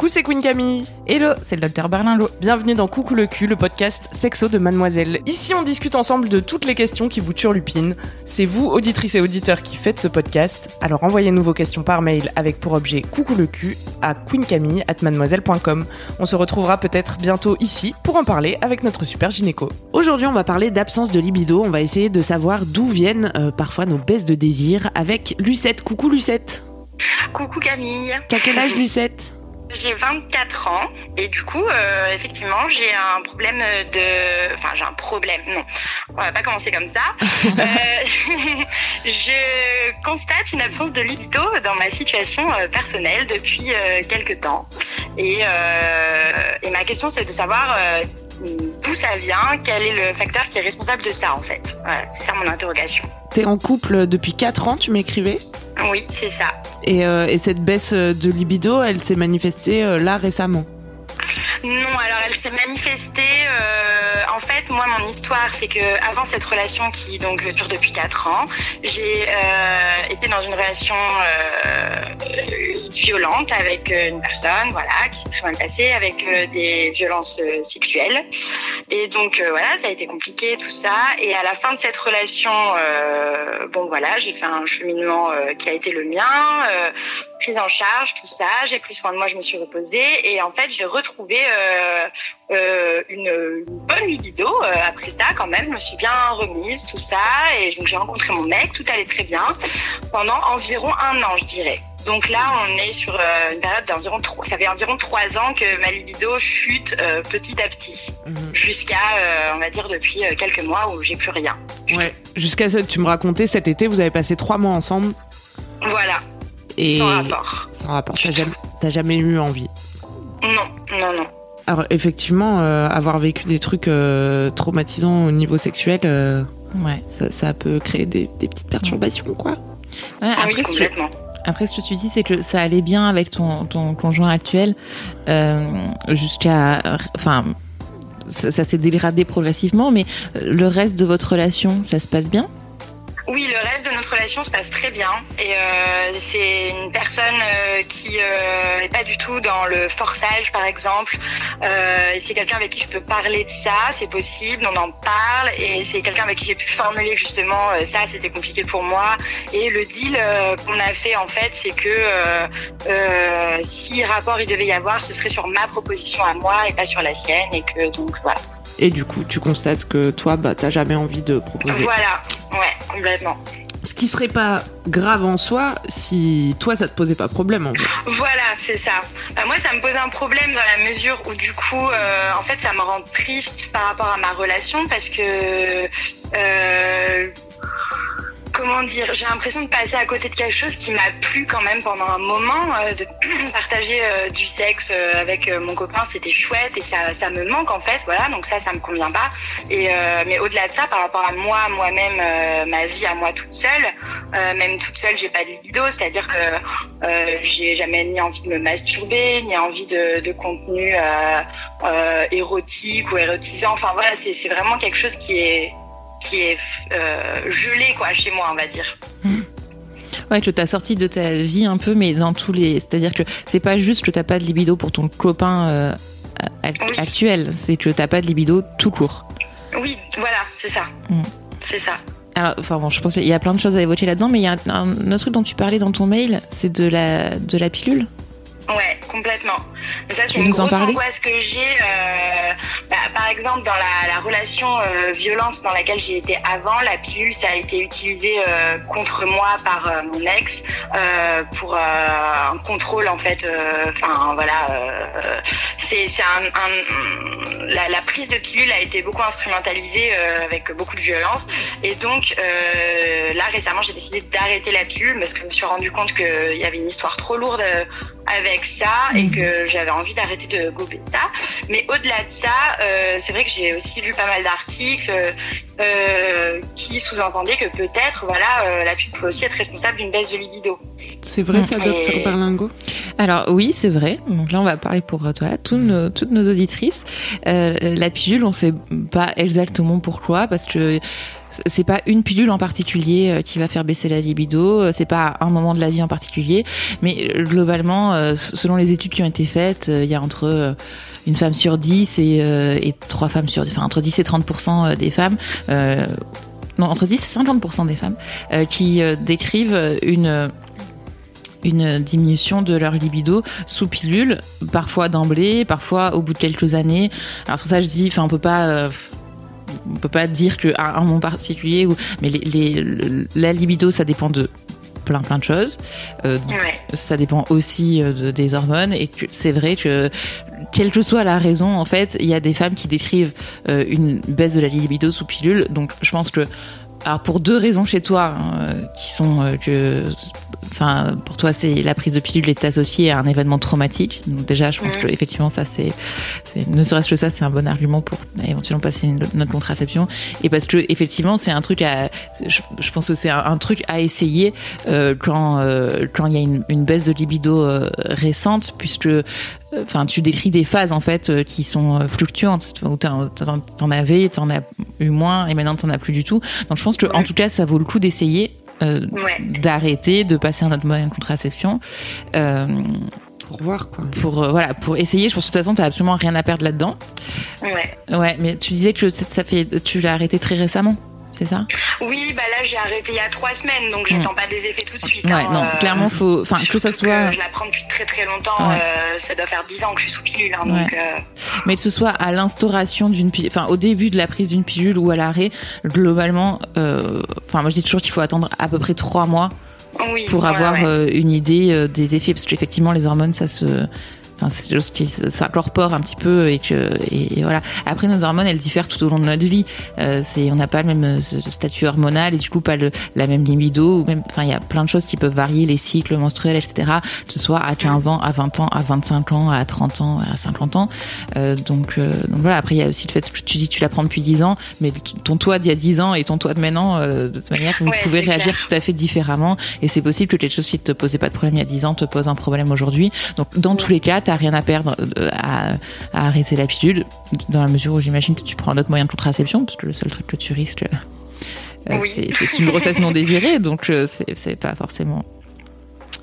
Coucou, c'est Queen Camille. Hello, c'est le docteur Berlinlot. Bienvenue dans Coucou le cul, le podcast sexo de Mademoiselle. Ici, on discute ensemble de toutes les questions qui vous turlupinent. C'est vous, auditrices et auditeurs, qui faites ce podcast. Alors envoyez-nous vos questions par mail avec pour objet Coucou le cul à queencamille@mademoiselle.com. On se retrouvera peut-être bientôt ici pour en parler avec notre super gynéco. Aujourd'hui, on va parler d'absence de libido. On va essayer de savoir d'où viennent euh, parfois nos baisses de désir avec Lucette. Coucou Lucette. Coucou Camille. T'as quel âge Lucette? J'ai 24 ans et du coup, euh, effectivement, j'ai un problème de... Enfin, j'ai un problème, non. On va pas commencer comme ça. Euh, je constate une absence de libido dans ma situation euh, personnelle depuis euh, quelques temps. Et, euh, et ma question, c'est de savoir euh, d'où ça vient, quel est le facteur qui est responsable de ça, en fait. Voilà, c'est ça mon interrogation. T'es en couple depuis 4 ans, tu m'écrivais? Oui, c'est ça. et, euh, et cette baisse de libido, elle s'est manifestée euh, là récemment? Non, alors elle s'est manifestée. Histoire, c'est que avant cette relation qui donc dure depuis 4 ans, j'ai euh, été dans une relation euh, violente avec euh, une personne, voilà, qui s'est très mal passée, avec euh, des violences euh, sexuelles. Et donc voilà, ça a été compliqué tout ça. Et à la fin de cette relation, bon voilà, j'ai fait un cheminement qui a été le mien. Prise en charge, tout ça. J'ai pris soin de moi, je me suis reposée et en fait j'ai retrouvé euh, euh, une, une bonne libido euh, après ça quand même. Je me suis bien remise, tout ça et donc j'ai rencontré mon mec, tout allait très bien pendant environ un an, je dirais. Donc là, on est sur une période d'environ trois. Ça fait environ trois ans que ma libido chute petit à petit, jusqu'à, euh, on va dire, depuis quelques mois où j'ai plus rien. Ouais. Jusqu'à tu me racontais cet été, vous avez passé trois mois ensemble et sans rapport. sans rapport. T'as jamais, eu envie. Non, non, non. Alors effectivement, euh, avoir vécu des trucs euh, traumatisants au niveau sexuel, euh, Ouais. ça, ça peut créer des, des petites perturbations, quoi. Ouais, Ah après, oui, ce que, complètement. après, ce que tu dis, c'est que ça allait bien avec ton, ton conjoint actuel euh, jusqu'à. Enfin, ça, ça s'est dégradé progressivement, mais le reste de votre relation, ça se passe bien? Oui, le reste de notre relation se passe très bien. Et euh, c'est une personne euh, qui euh, est pas du tout dans le forçage, par exemple. Euh, c'est quelqu'un avec qui je peux parler de ça, c'est possible, on en parle. Et c'est quelqu'un avec qui j'ai pu formuler justement euh, ça, c'était compliqué pour moi. Et le deal euh, qu'on a fait en fait, c'est que euh, euh, si rapport il devait y avoir, ce serait sur ma proposition à moi et pas sur la sienne. Et que donc voilà. Et du coup, tu constates que toi, bah, t'as jamais envie de proposer. Voilà, ouais, complètement. Ce qui serait pas grave en soi si toi, ça te posait pas problème. En fait. Voilà, c'est ça. Bah, moi, ça me pose un problème dans la mesure où, du coup, euh, en fait, ça me rend triste par rapport à ma relation parce que, euh, comment dire, j'ai l'impression de passer à côté de quelque chose qui m'a plu quand même pendant un moment, euh, de partager euh, du sexe euh, avec euh, mon copain, c'était chouette et ça, ça me manque en fait, voilà. Donc ça, ça me convient pas. Et euh, mais au-delà de ça, par rapport à moi, moi-même, euh, ma vie à moi toute seule, même toute seule, j'ai pas de libido, c'est-à-dire que j'ai jamais ni envie de me masturber, ni envie de, de contenu érotique ou érotisant. Enfin voilà, c'est vraiment quelque chose qui est qui est euh, gelé quoi chez moi, on va dire. Ouais, que t'as sorti de ta vie un peu, mais dans tous les. C'est-à-dire que c'est pas juste que t'as pas de libido pour ton copain euh, Oui. actuel, c'est que t'as pas de libido tout court. Oui, voilà, c'est ça. Mm. C'est ça. Alors, enfin bon, je pense qu'il y a plein de choses à évoquer là-dedans, mais il y a un, un autre truc dont tu parlais dans ton mail, c'est de la, de la pilule? Ouais, complètement. Mais ça, c'est une grosse angoisse que j'ai. euh, bah, par exemple, dans la, la relation euh, violente dans laquelle j'ai été avant, la pilule, ça a été utilisé euh, contre moi par euh, mon ex pour un contrôle, en fait. Enfin, voilà. c'est un, un- la, la prise de pilule a été beaucoup instrumentalisée avec beaucoup de violence. Et donc, là, récemment, j'ai décidé d'arrêter la pilule parce que je me suis rendu compte qu'il y avait une histoire trop lourde euh, avec ça et que j'avais envie d'arrêter de gober ça. Mais au-delà de ça, euh, c'est vrai que j'ai aussi lu pas mal d'articles euh, qui sous-entendaient que peut-être, voilà, euh, la pilule peut aussi être responsable d'une baisse de libido. C'est vrai ça, Et- docteur Berlingo Alors oui, c'est vrai. Donc là, on va parler pour toi, tous nos- toutes nos auditrices. Euh, la pilule, on sait pas exactement pourquoi, parce que c'est pas une pilule en particulier euh, qui va faire baisser la libido. euh, C'est pas un moment de la vie en particulier, mais euh, globalement, selon les études qui ont été faites, il y a entre une femme sur 10 et, et trois femmes sur, enfin entre 10 et 30 des femmes. non, entre 10 et 50% des femmes qui décrivent une une diminution de leur libido sous pilule, parfois d'emblée, parfois au bout de quelques années. Alors pour ça je dis, enfin on peut pas, on peut pas dire que à un moment particulier, ou, mais les, les- le- la libido ça dépend de plein plein de choses. Euh, Ouais. ça dépend aussi euh, de- des hormones et c'est vrai que quelle que soit la raison, en fait, il y a des femmes qui décrivent euh, une baisse de la libido sous pilule. Donc, je pense que, alors pour deux raisons chez toi, hein, euh, qui sont euh, que, enfin, pour toi, c'est la prise de pilule est associée à un événement traumatique. Donc déjà, je pense que effectivement, ça, c'est, ne serait-ce que ça, c'est un bon argument pour éventuellement passer une, notre contraception. Et parce que effectivement, c'est un truc à, je, je pense que c'est un, un truc à essayer euh, quand euh, quand il y a une, une baisse de libido récente, puisque enfin tu décris des phases en fait euh, qui sont euh, fluctuantes où t'en, avais t'en as eu moins et maintenant t'en as plus du tout donc je pense que en tout cas ça vaut le coup d'essayer euh, Ouais. d'arrêter de passer un autre moyen de contraception euh, Pour voir quoi. pour euh, voilà pour essayer je pense que de toute façon t'as absolument rien à perdre là-dedans Ouais. ouais mais tu disais que ça fait tu l'as arrêté très récemment c'est ça? Oui, bah là j'ai arrêté il y a trois semaines, donc j'attends pas des effets tout de suite. ouais hein, non euh, clairement faut enfin que ça soit je la prends depuis très très longtemps. Ouais. euh, ça doit faire dix ans que je suis sous pilule, hein, Ouais. donc. euh, mais que ce soit à l'instauration d'une pilule, enfin au début de la prise d'une pilule ou à l'arrêt, globalement, enfin moi je dis toujours qu'il faut attendre à peu près trois mois oui. pour avoir une idée des effets, parce qu'effectivement les hormones ça se Enfin, c'est quelque chose qui s'incorpore un petit peu et que et, voilà. Après nos hormones elles diffèrent tout au long de notre vie. Euh, c'est on n'a pas le même euh, statut hormonal et du coup pas le, la même libido ou même enfin il y a plein de choses qui peuvent varier les cycles menstruels etc. Que ce soit à 15 ans, à 20 ans, à 25 ans, à 30 ans, à 50 ans. Euh, donc euh, donc voilà. Après il y a aussi le fait que tu dis tu la prends depuis 10 ans, mais ton toi d'il y a 10 ans et ton toi de maintenant euh, de toute manière vous Ouais, pouvez réagir clair. tout à fait différemment et c'est possible que quelque chose qui te posait pas de problème il y a 10 ans te pose un problème aujourd'hui. Donc dans tous les cas, t'as rien à perdre euh, à, à arrêter la pilule dans la mesure où j'imagine que tu prends un autre moyen de contraception parce que le seul truc que tu risques euh, Oui. c'est une grossesse non désirée donc euh, c'est c'est pas forcément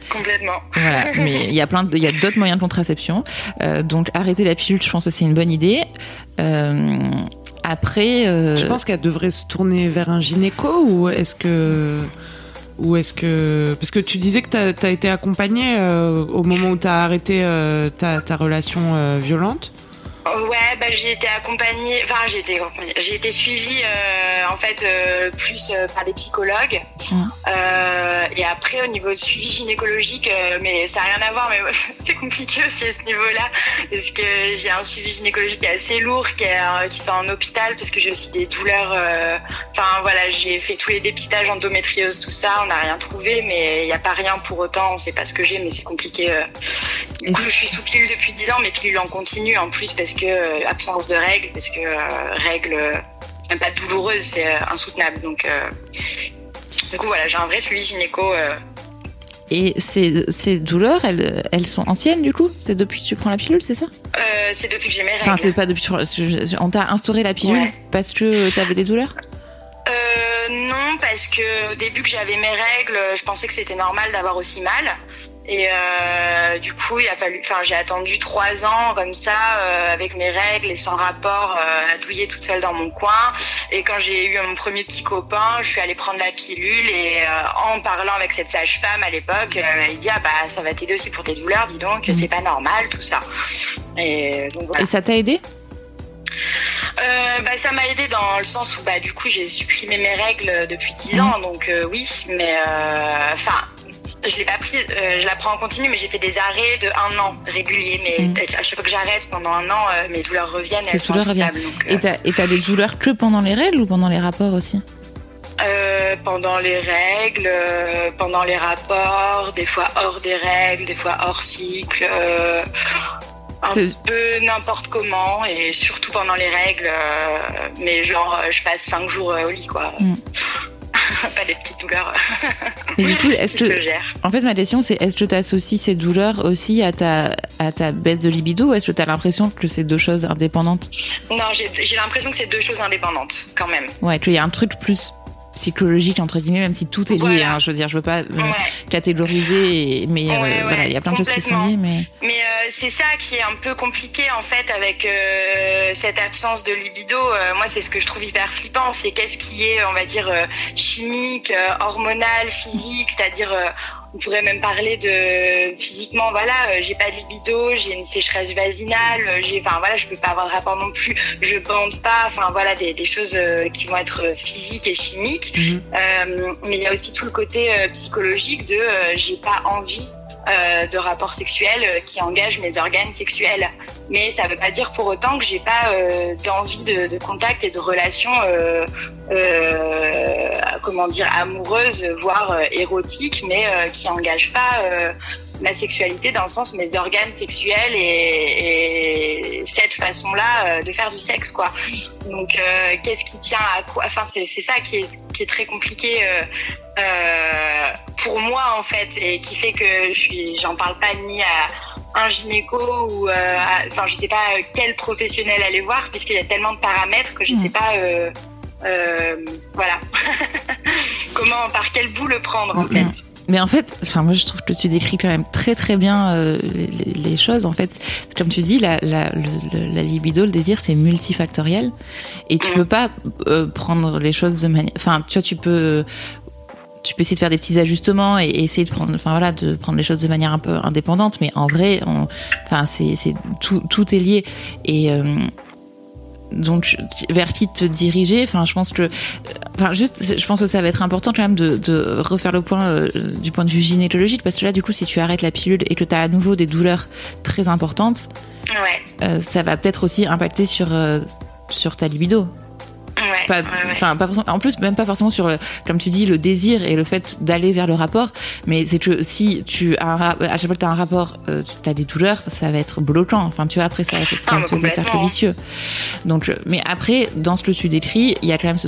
Complètement. voilà mais il y a plein de- il y a d'autres moyens de contraception Euh, donc arrêter la pilule je pense que c'est une bonne idée Euh, après euh, Je pense qu'elle devrait se tourner vers un gynéco ou est-ce que ou est-ce que parce que tu disais que t'as as été accompagnée euh, au moment où t'as arrêté euh, ta, ta relation euh, violente. Ouais, bah, j'ai été accompagnée, enfin j'ai été accompagnée, j'ai été suivie euh, en fait euh, plus euh, par des psychologues. Euh, et après au niveau de suivi gynécologique, mais ça n'a rien à voir, mais c'est compliqué aussi à ce niveau-là parce que j'ai un suivi gynécologique assez lourd qui est qui fait en hôpital parce que j'ai aussi des douleurs. Enfin voilà, j'ai fait tous les dépistages endométriose, tout ça, on n'a rien trouvé, mais il n'y a pas rien pour autant, on sait pas ce que j'ai, mais c'est compliqué. Du coup, je suis sous pilule depuis 10 ans, mais pilule en continu en plus parce que euh, absence de règles, parce que euh, règles euh, même pas douloureuses, c'est insoutenable. Donc, du coup, voilà, j'ai un vrai suivi gynéco. et ces, ces douleurs elles elles sont anciennes du coup? C'est depuis que tu prends la pilule c'est ça? Euh, c'est depuis que j'ai mes règles. enfin c'est pas depuis que tu- on t'a instauré la pilule Ouais. parce que t'avais des douleurs? Euh, non, parce que au début que j'avais mes règles, je pensais que c'était normal d'avoir aussi mal. Et euh, du coup, il a fallu, enfin, j'ai attendu trois ans comme ça, euh, avec mes règles et sans rapport, euh, à douiller toute seule dans mon coin. Et quand j'ai eu mon premier petit copain, je suis allée prendre la pilule et en parlant avec cette sage-femme à l'époque, il dit ah bah ça va t'aider aussi pour tes douleurs, dis donc, c'est pas normal tout ça. Et donc voilà. Et ça t'a aidé? Euh, bah, ça m'a aidé dans le sens où bah du coup j'ai supprimé mes règles depuis 10 ans donc euh, oui mais euh, enfin je l'ai pas pris euh, je la prends en continu mais j'ai fait des arrêts de un an réguliers mais Mhm. à chaque fois que j'arrête pendant un an euh, mes douleurs reviennent et elles sont reviennent. donc, euh, Et t'as des douleurs que pendant les règles ou pendant les rapports aussi euh, pendant les règles pendant les rapports des fois hors des règles des fois hors cycle un peu n'importe comment et surtout pendant les règles mais genre je passe cinq jours au lit quoi Mm. pas des petites douleurs. Mais du coup, est-ce que gèrent En fait, ma question, c'est est-ce que tu associes ces douleurs aussi à ta, à ta baisse de libido ou est-ce que tu as l'impression que c'est deux choses indépendantes? Non j'ai l'impression que c'est deux choses indépendantes quand même. Ouais, qu'il y a un truc plus psychologique, entre guillemets, même si tout est lié. Voilà. hein, je veux dire, je veux pas euh, ouais catégoriser, et- mais euh, Ouais, voilà, il y a plein de choses qui sont liées. Mais... Mais euh, c'est ça qui est un peu compliqué en fait avec euh, cette absence de libido. Moi, c'est ce que je trouve hyper flippant, c'est qu'est-ce qui est, on va dire, chimique, hormonal, physique, c'est-à-dire, on pourrait même parler de physiquement, voilà, euh, j'ai pas de libido, j'ai une sécheresse vaginale, euh, j'ai, enfin voilà, je peux pas avoir de rapport non plus, je bande pas, enfin voilà, des, des choses euh, qui vont être physiques et chimiques. Mhm. Mais il y a aussi tout le côté psychologique de j'ai pas envie euh, de rapports sexuels euh, qui engagent mes organes sexuels. Mais ça veut pas dire pour autant que j'ai pas euh, d'envie de, contact et de relations, euh, comment dire, amoureuses, voire érotiques, mais qui engagent pas ma sexualité dans le sens mes organes sexuels et, et cette façon-là de faire du sexe, quoi. Donc, qu'est-ce qui tient à quoi Enfin, c'est ça qui est, très compliqué. Pour moi en fait et qui fait que je suis j'en parle pas ni à un gynéco ou euh, à- enfin je sais pas euh, quel professionnel aller voir puisqu'il y a tellement de paramètres que je Mm. sais pas euh, euh, voilà comment par quel bout le prendre en Mm. fait Mais en fait, enfin moi je trouve que tu décris quand même très très bien euh, les, choses. En fait, comme tu dis, la, la, le- le- la libido, le désir, c'est multifactoriel et tu Mm. peux pas euh, prendre les choses de manière. Enfin, tu vois, tu peux tu peux essayer de faire des petits ajustements et, essayer de prendre, enfin voilà, de prendre les choses de manière un peu indépendante. Mais en vrai, on, enfin c'est c'est tout tout est lié. Et euh, donc vers qui te diriger? Enfin je pense que enfin juste je pense que ça va être important quand même de, de refaire le point euh, du point de vue gynécologique. Parce que là du coup si tu arrêtes la pilule et que tu as à nouveau des douleurs très importantes ouais. euh, ça va peut-être aussi impacter sur euh, sur ta libido ouais pas ouais, forcément- en plus même pas forcément sur le, comme tu dis le désir et le fait d'aller vers le rapport mais c'est que si tu as un, à chaque fois que tu as un rapport euh, tu as des douleurs ça va être bloquant. Enfin tu vois après ça va être Ah, un cercle complètement. vicieux. Donc euh, mais après dans ce que tu décris il y a quand même ce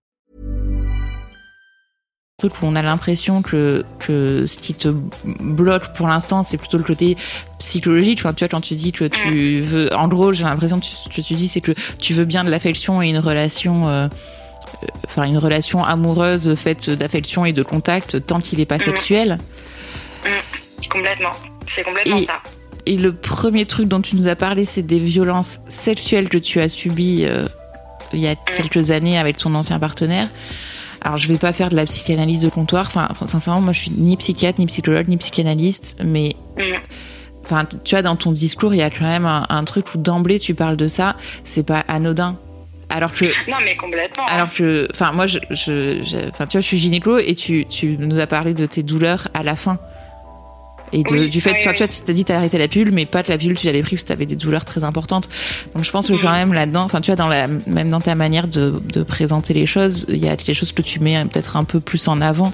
Truc où on a l'impression que, que ce qui te bloque pour l'instant, c'est plutôt le côté psychologique. Enfin, tu vois, quand tu dis que tu veux, en gros, j'ai l'impression que ce que tu dis, c'est que tu veux bien de l'affection et une relation, euh, euh, enfin, une relation amoureuse faite d'affection et de contact tant qu'il n'est pas sexuel. complètement c'est complètement Et- ça Et le premier truc dont tu nous as parlé, c'est des violences sexuelles que tu as subies euh, il y a quelques années avec ton ancien partenaire. Alors, je vais pas faire de la psychanalyse de comptoir. Enfin, sincèrement, moi, je suis ni psychiatre, ni psychologue, ni psychanalyste. Mais, Mm. enfin, tu vois, dans ton discours, il y a quand même un, un truc où d'emblée tu parles de ça. C'est pas anodin. Alors que, non mais complètement alors que, enfin, moi, je- enfin, tu vois, je suis gynéco et tu, tu nous as parlé de tes douleurs à la fin. Et de- Oui, du fait, oui, tu vois, oui. tu vois, tu t'as dit t'as arrêté la pilule, mais pas que la pilule tu l'avais pris parce que t'avais des douleurs très importantes. Donc je pense que quand même là-dedans, enfin tu vois, dans la, même dans ta manière de, de présenter les choses, il y a des choses que tu mets peut-être un peu plus en avant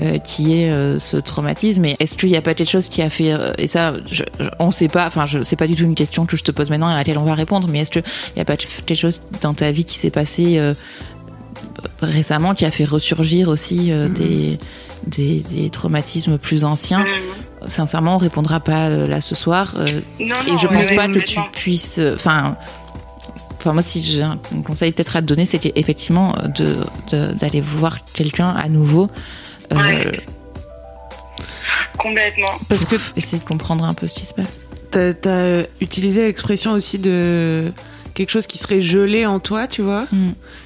euh, qui est euh, ce traumatisme. Et est-ce qu'il n'y a pas quelque chose qui a fait euh, et ça, je, je- on sait pas. Enfin, je c'est pas du tout une question que je te pose maintenant et à laquelle on va répondre. Mais est-ce qu'il n'y a pas quelque chose dans ta vie qui s'est passé euh, récemment qui a fait ressurgir aussi euh, des, des des traumatismes plus anciens? Mm. Sincèrement, on répondra pas euh, là ce soir. euh, Non, et je pense ouais, pas que tu puisses. euh, Enfin. Enfin, moi, si j'ai un conseil peut-être à te donner, c'est effectivement de de- d'aller voir quelqu'un à nouveau. euh, Ouais. Complètement. Parce que essayer de comprendre un peu ce qui se passe. t'as as utilisé l'expression aussi de quelque chose qui serait gelé en toi, tu vois.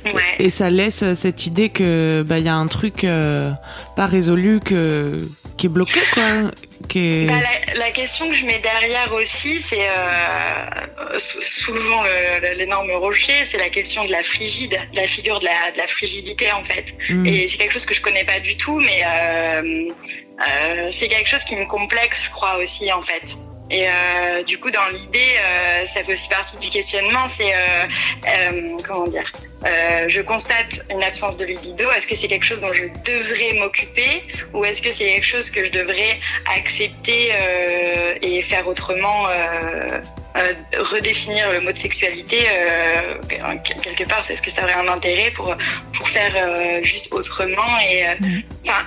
Ouais. Et ça laisse cette idée que bah il y a un truc euh, pas résolu que qui est bloqué quoi, Bah, la, la question que je mets derrière aussi, c'est euh, sou- soulevant le- le- l'énorme rocher, c'est la question de la frigide, de la figure de la, de la frigidité en fait. Mm. Et c'est quelque chose que je connais pas du tout, mais euh, euh, c'est quelque chose qui me complexe, je crois aussi en fait. Et euh, du coup, dans l'idée, euh, ça fait aussi partie du questionnement. C'est euh, euh, comment dire euh, Je constate une absence de libido. Est-ce que c'est quelque chose dont je devrais m'occuper, ou est-ce que c'est quelque chose que je devrais accepter euh, et faire autrement euh, euh, redéfinir le mot de sexualité euh, quelque part, est-ce que ça aurait un intérêt pour pour faire euh, juste autrement et euh, Mhm. enfin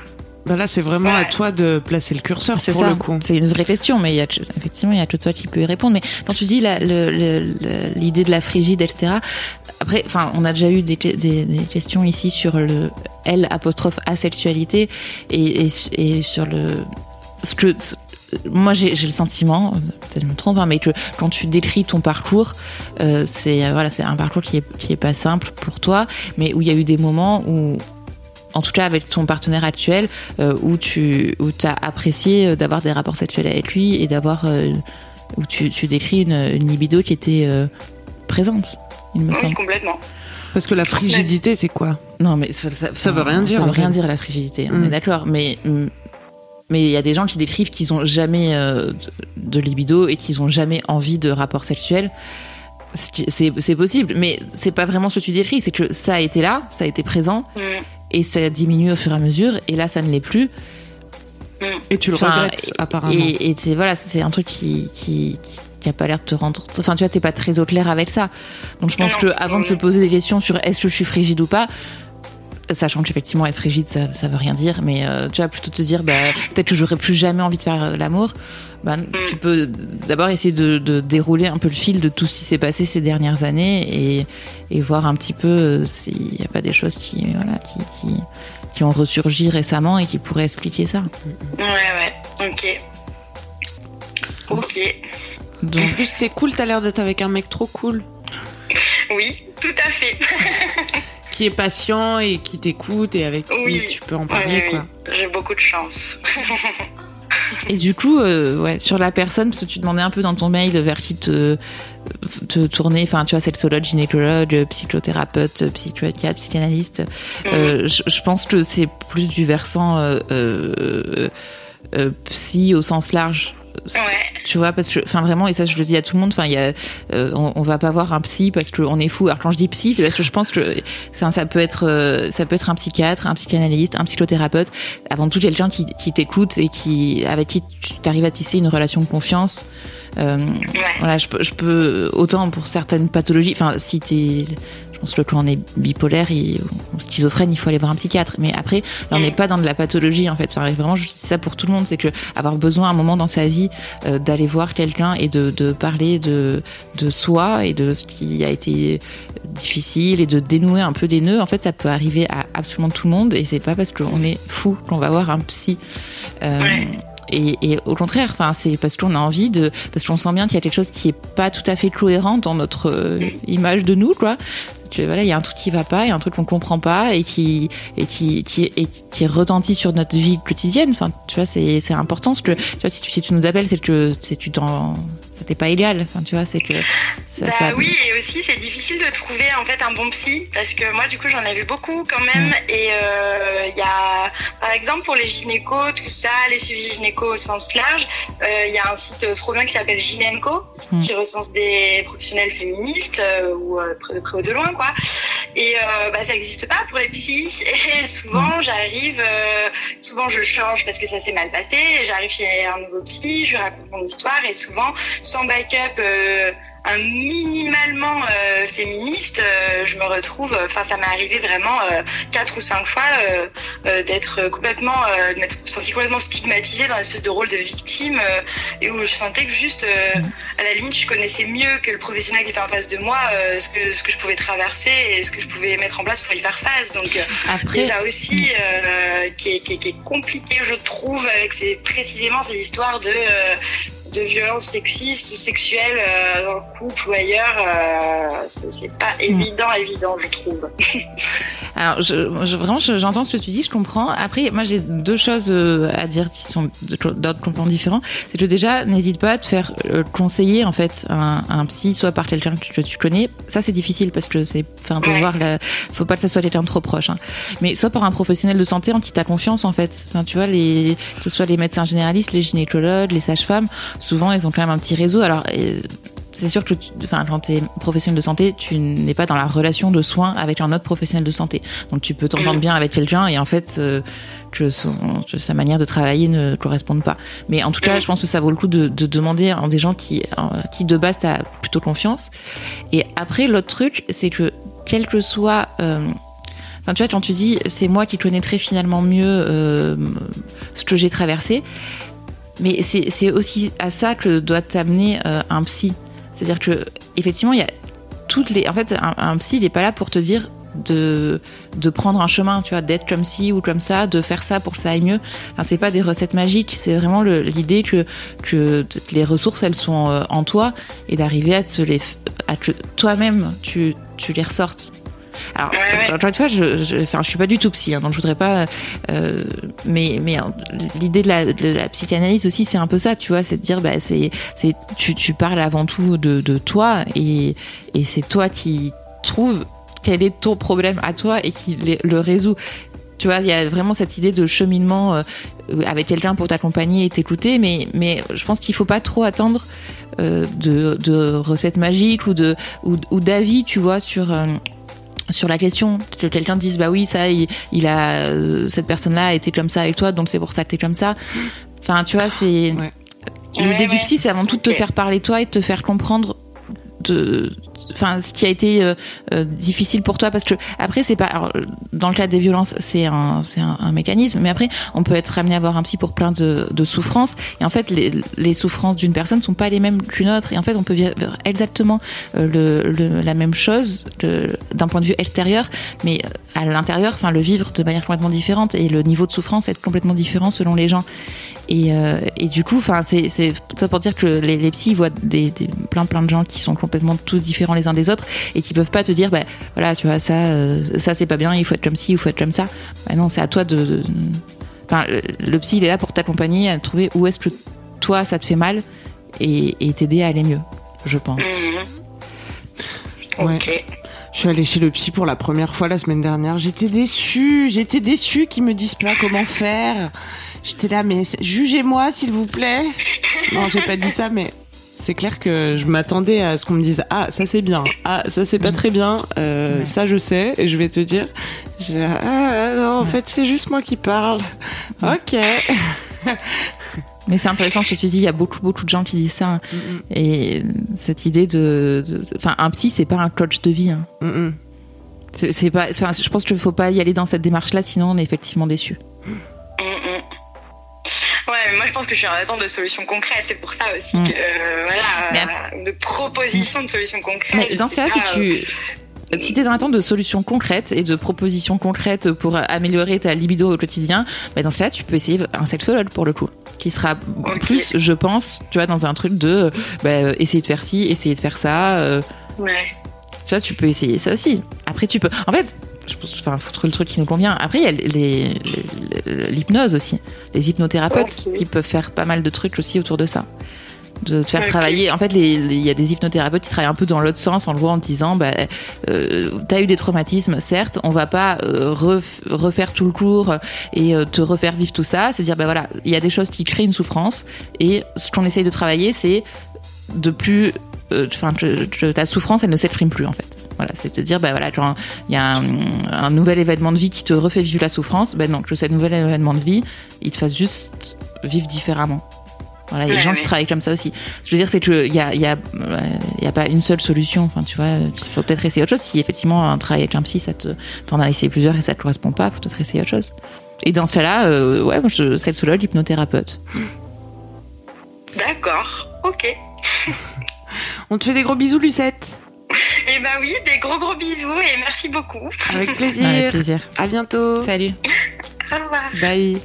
Bah là c'est vraiment à toi de placer le curseur C'est pour ça. le coup. C'est une vraie question, mais il y a effectivement il y a que toi qui peux y répondre. Mais quand tu dis l'idée de la frigide, etc. Après, enfin, on a déjà eu des, des, des questions ici sur le L apostrophe asexualité et, et, et sur le ce que moi j'ai j'ai le sentiment, peut-être je me trompe, hein, mais que quand tu décris ton parcours, euh, c'est euh, voilà, c'est un parcours qui est qui est pas simple pour toi, mais où il y a eu des moments où en tout cas avec ton partenaire actuel, euh, où tu où as apprécié euh, d'avoir des rapports sexuels avec lui et d'avoir euh, où tu, tu décris une, une libido qui était euh, présente, il me oui semble. complètement. Parce que la frigidité c'est quoi? Non, mais ça, ça, Ça veut rien dire, Ça veut en rien dire la frigidité. On Mm. est d'accord, mais mm, mais il y a des gens qui décrivent qu'ils ont jamais euh, de- libido et qu'ils ont jamais envie de rapport sexuel. C'est possible, mais c'est pas vraiment ce que tu décris. C'est que ça a été là, ça a été présent Mm. Et ça diminue au fur et à mesure. Et là, ça ne l'est plus. Et tu le Enfin, regrettes apparemment. Et, et c'est voilà, c'est un truc qui, qui, qui, qui a pas l'air de te rendre. Enfin, tu vois, t'es pas très au clair avec ça. Donc, je pense Non, que avant de se poser des questions sur est-ce que je suis frigide ou pas, sachant qu'effectivement être frigide, ça, ça veut rien dire, mais euh, tu vas plutôt te dire, bah, peut-être que j'aurais plus jamais envie de faire euh, Bah, tu peux d'abord essayer de, de dérouler un peu le fil de tout ce qui s'est passé ces dernières années et, et voir un petit peu euh, s'il n'y a pas des choses qui, voilà, qui, qui, qui ont ressurgi récemment et qui pourraient expliquer ça. Ouais ouais. Ok. Ok. Donc, En plus c'est cool, t'as l'air d'être avec un mec trop cool, Oui, tout à fait. qui est patient et qui t'écoute et avec qui Oui. tu peux en parler oui, quoi. J'ai beaucoup de chance. Et du coup, euh, ouais, sur la personne, parce que tu demandais un peu dans ton mail vers qui te, te tourner, enfin, tu vois, sexologue, gynécologue, psychothérapeute, psychiatre, psychanalyste. Euh, je, je pense que c'est plus du versant euh, euh, euh, psy au sens large. Ouais. Tu vois, parce que, enfin, vraiment, et ça, je le dis à tout le monde, enfin, il y a, euh, on, on va pas voir un psy parce qu'on est fou. Alors, quand je dis psy, c'est parce que je pense que ça, ça peut être, euh, ça peut être un psychiatre, un psychanalyste, un psychothérapeute, avant tout quelqu'un qui, qui t'écoute et qui, avec qui tu arrives à tisser une relation de confiance. Euh, Ouais. voilà, je je peux, autant pour certaines pathologies, enfin, si t'es, je pense que quand on est bipolaire ou schizophrène, il faut aller voir un psychiatre. Mais après, on n'est pas dans de la pathologie, en fait. Enfin, vraiment, je dis ça pour tout le monde, c'est que avoir besoin à un moment dans sa vie euh, d'aller voir quelqu'un et de, parler de, soi et de ce qui a été difficile et de dénouer un peu des nœuds, en fait, ça peut arriver à absolument tout le monde et c'est pas parce qu'on est fou qu'on va voir un psy. Euh. Et, au contraire, enfin, c'est parce qu'on a envie de, parce qu'on sent bien qu'il y a quelque chose qui est pas tout à fait cohérent dans notre euh, image de nous, quoi. Voilà, il y a un truc qui va pas, il y a un truc qu'on comprend pas et qui et qui qui et qui retentit sur notre vie quotidienne. Enfin, tu vois, c'est c'est important parce que tu vois, si tu nous appelles, c'est que c'est tu t'en pas égal. Enfin, tu vois, c'est que bah oui, et aussi c'est difficile de trouver en fait un bon psy parce que moi du coup j'en ai vu beaucoup quand même mm. et il euh, y a par exemple pour les gynécos tout ça, les suivis gynécos au sens large, il euh, y a un site trop bien qui s'appelle Gynenco mm. qui recense des professionnels féministes euh, ou de près ou de loin quoi et bah ça n'existe pas pour les psys et souvent mm. j'arrive, souvent je change parce que ça s'est mal passé, j'arrive chez un nouveau psy, je lui raconte mon histoire et souvent sans backup un minimalement euh, féministe, euh, je me retrouve, enfin ça m'est arrivé vraiment euh, quatre ou cinq fois d'être complètement, de m'être sentie complètement stigmatisée dans une espèce de rôle de victime et où je sentais que juste, à la limite, je connaissais mieux que le professionnel qui était en face de moi ce que ce que je pouvais traverser et ce que je pouvais mettre en place pour y faire face. Donc après, là aussi qui est, qui, est, qui, est, compliqué, je trouve, avec ces, précisément ces histoires de de violences sexistes ou sexuelles euh, dans le couple ou ailleurs, euh, c'est pas hmm. évident, évident, je trouve. Alors, je, vraiment, j'entends ce que tu dis, je comprends. Après, moi, j'ai deux choses euh, à dire qui sont d'ordre complètement différent. C'est que déjà, n'hésite pas à te faire conseiller, en fait, un, un psy, soit par quelqu'un que tu connais. Ça, c'est difficile parce que c'est, enfin, pour voir, la, faut pas que ça soit quelqu'un trop proche. Hein. Mais soit par un professionnel de santé en qui t'as confiance, en fait. Enfin, tu vois, les, que ce soit les médecins généralistes, les gynécologues, les sages-femmes, souvent, ils ont quand même un petit réseau. Alors, c'est sûr que, enfin, quand tu es professionnel de santé, tu n'es pas dans la relation de soins avec un autre professionnel de santé. Donc, tu peux t'entendre bien avec quelqu'un et en fait, euh, que, sa manière de travailler ne corresponde pas. Mais en tout cas, je pense que ça vaut le coup de, demander à des gens qui, qui de base, t'as plutôt confiance. Et après, l'autre truc, c'est que quel que soit euh, Enfin, tu vois, quand tu dis c'est moi qui connaîtrais finalement mieux euh, ce que j'ai traversé, mais c'est aussi à ça que doit t'amener euh, un psy. C'est-à-dire que effectivement, il y a toutes les. En fait, un, psy, il n'est pas là pour te dire de, de prendre un chemin, tu vois, d'être comme ci ou comme ça, de faire ça pour que ça aille mieux. Enfin, c'est pas des recettes magiques, c'est vraiment l'idée que, que les ressources, elles sont euh, en toi et d'arriver à, te les, à que toi-même, tu, tu les ressortes. Alors, encore une fois, je, je, enfin, je suis pas du tout psy, hein, donc je voudrais pas. Euh, mais, mais hein, l'idée de la, de la, psychanalyse aussi, c'est un peu ça, tu vois, c'est de dire, bah, c'est, c'est, tu, tu parles avant tout de, de toi et, et c'est toi qui trouves quel est ton problème à toi et qui le résout. Tu vois, il y a vraiment cette idée de cheminement euh, avec quelqu'un pour t'accompagner et t'écouter, mais, mais je pense qu'il faut pas trop attendre euh, de, de recettes magiques ou de ou, ou d'avis, tu vois, sur sur la question que quelqu'un dise bah oui ça il, il a euh, cette personne là a été comme ça avec toi donc c'est pour ça que t'es comme ça. Enfin tu vois c'est l'idée du psy c'est avant tout de te faire parler toi et de te faire comprendre de enfin ce qui a été euh, euh, difficile pour toi parce que après c'est pas alors, dans le cas des violences c'est un c'est un, un, mécanisme mais après on peut être amené à voir un psy pour plein de, de souffrances et en fait les, les souffrances d'une personne sont pas les mêmes qu'une autre et en fait on peut vivre exactement euh, le, le, la même chose d'un point de vue extérieur mais à l'intérieur enfin le vivre de manière complètement différente et le niveau de souffrance être complètement différent selon les gens et, euh, et du coup, enfin, c'est ça pour dire que les, les psys voient des, des, plein plein de gens qui sont complètement tous différents les uns des autres et qui peuvent pas te dire, bah voilà, tu vois ça, euh, ça c'est pas bien, il faut être comme ci, il faut être comme ça. Bah non, c'est à toi de. Enfin, le, psy il est là pour t'accompagner à trouver où est-ce que toi ça te fait mal et t'aider à aller mieux, je pense. Mmh. Ok. Je suis allée chez le psy pour la première fois la semaine dernière. J'étais déçue, j'étais déçue qu'ils me disent pas comment faire. J'étais là, mais jugez-moi, s'il vous plaît. Non, j'ai pas dit ça, mais c'est clair que je m'attendais à ce qu'on me dise ah ça c'est bien ah ça c'est pas très bien euh, ça je sais et je vais te dire ah non en fait c'est juste moi qui parle. Ok. Mais c'est intéressant ce que tu dis il y a beaucoup beaucoup de gens qui disent ça et cette idée de enfin un psy c'est pas un coach de vie hein. c'est pas enfin je pense qu'il faut pas y aller dans cette démarche là sinon on est effectivement déçu Moi je pense que je suis en attente de solutions concrètes. C'est pour ça aussi mm. que euh, voilà, de propositions de solutions concrètes. Mais dans ce cas-là, si tu si tu es dans l'attente de solutions concrètes et de propositions concrètes pour améliorer ta libido au quotidien, bah dans ce cas-là, tu peux essayer un sexologue pour le coup, qui sera plus, je pense, tu vois, dans un truc de bah, essayer de faire ci, essayer de faire ça. Euh, ouais. Tu vois, tu peux essayer ça aussi. Après, tu peux. En fait, je pense, enfin, faut trouver le truc qui nous convient. Après, il y a l'hypnose aussi, les hypnothérapeutes qui peuvent faire pas mal de trucs aussi autour de ça. de te faire travailler. En fait, il y a des hypnothérapeutes qui travaillent un peu dans l'autre sens, en gros, en te disant, bah, euh, t'as eu des traumatismes, certes, on va pas euh, ref- refaire tout le cours et euh, te refaire vivre tout ça. C'est dire, bah voilà, il y a des choses qui créent une souffrance et ce qu'on essaye de travailler, c'est de plus, euh, enfin, ta souffrance, elle ne s'exprime plus en fait. Voilà, c'est te dire, bah voilà, genre, il y a un, un nouvel événement de vie qui te refait vivre la souffrance. Ben non, que ce nouvel événement de vie, il te fasse juste vivre différemment. Voilà, il y a des gens qui travaillent comme ça aussi. Ce que je veux dire, c'est qu'il y a, il y, a, il y a pas une seule solution. Enfin, tu vois, il faut peut-être essayer autre chose. Si effectivement un travail avec un psy, ça te, t'en as essayé plusieurs et ça te correspond pas, faut peut-être essayer autre chose. Et dans ce cas-là, euh, ouais, moi, je, sexologue, hypnothérapeute. D'accord, ok. On te fait des gros bisous, Lucette. Et ben oui, des gros gros bisous et merci beaucoup. Avec plaisir. Avec plaisir. À bientôt. Salut. Au revoir. Bye.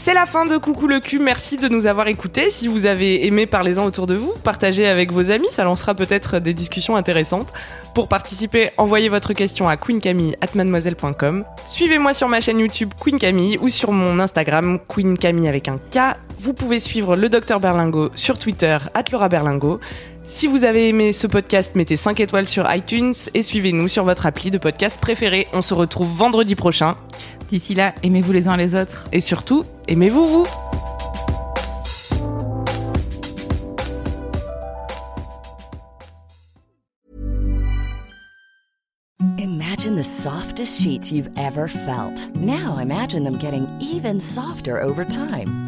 C'est la fin de Coucou le cul, merci de nous avoir écoutés. Si vous avez aimé, parlez-en autour de vous, partagez avec vos amis, ça lancera peut-être des discussions intéressantes. Pour participer, envoyez votre question à queencamille@mademoiselle.com. Suivez-moi sur ma chaîne YouTube Queen Camille ou sur mon Instagram Queen Camille avec un K. Vous pouvez suivre le Docteur Berlingo sur Twitter Laura Berlingo. Si vous avez aimé ce podcast, mettez 5 étoiles sur iTunes et suivez-nous sur votre appli de podcast préféré. On se retrouve vendredi prochain. D'ici là, aimez-vous les uns les autres. Et surtout, aimez-vous vous Imagine the softest sheets you've ever felt. Now imagine them getting even softer over time.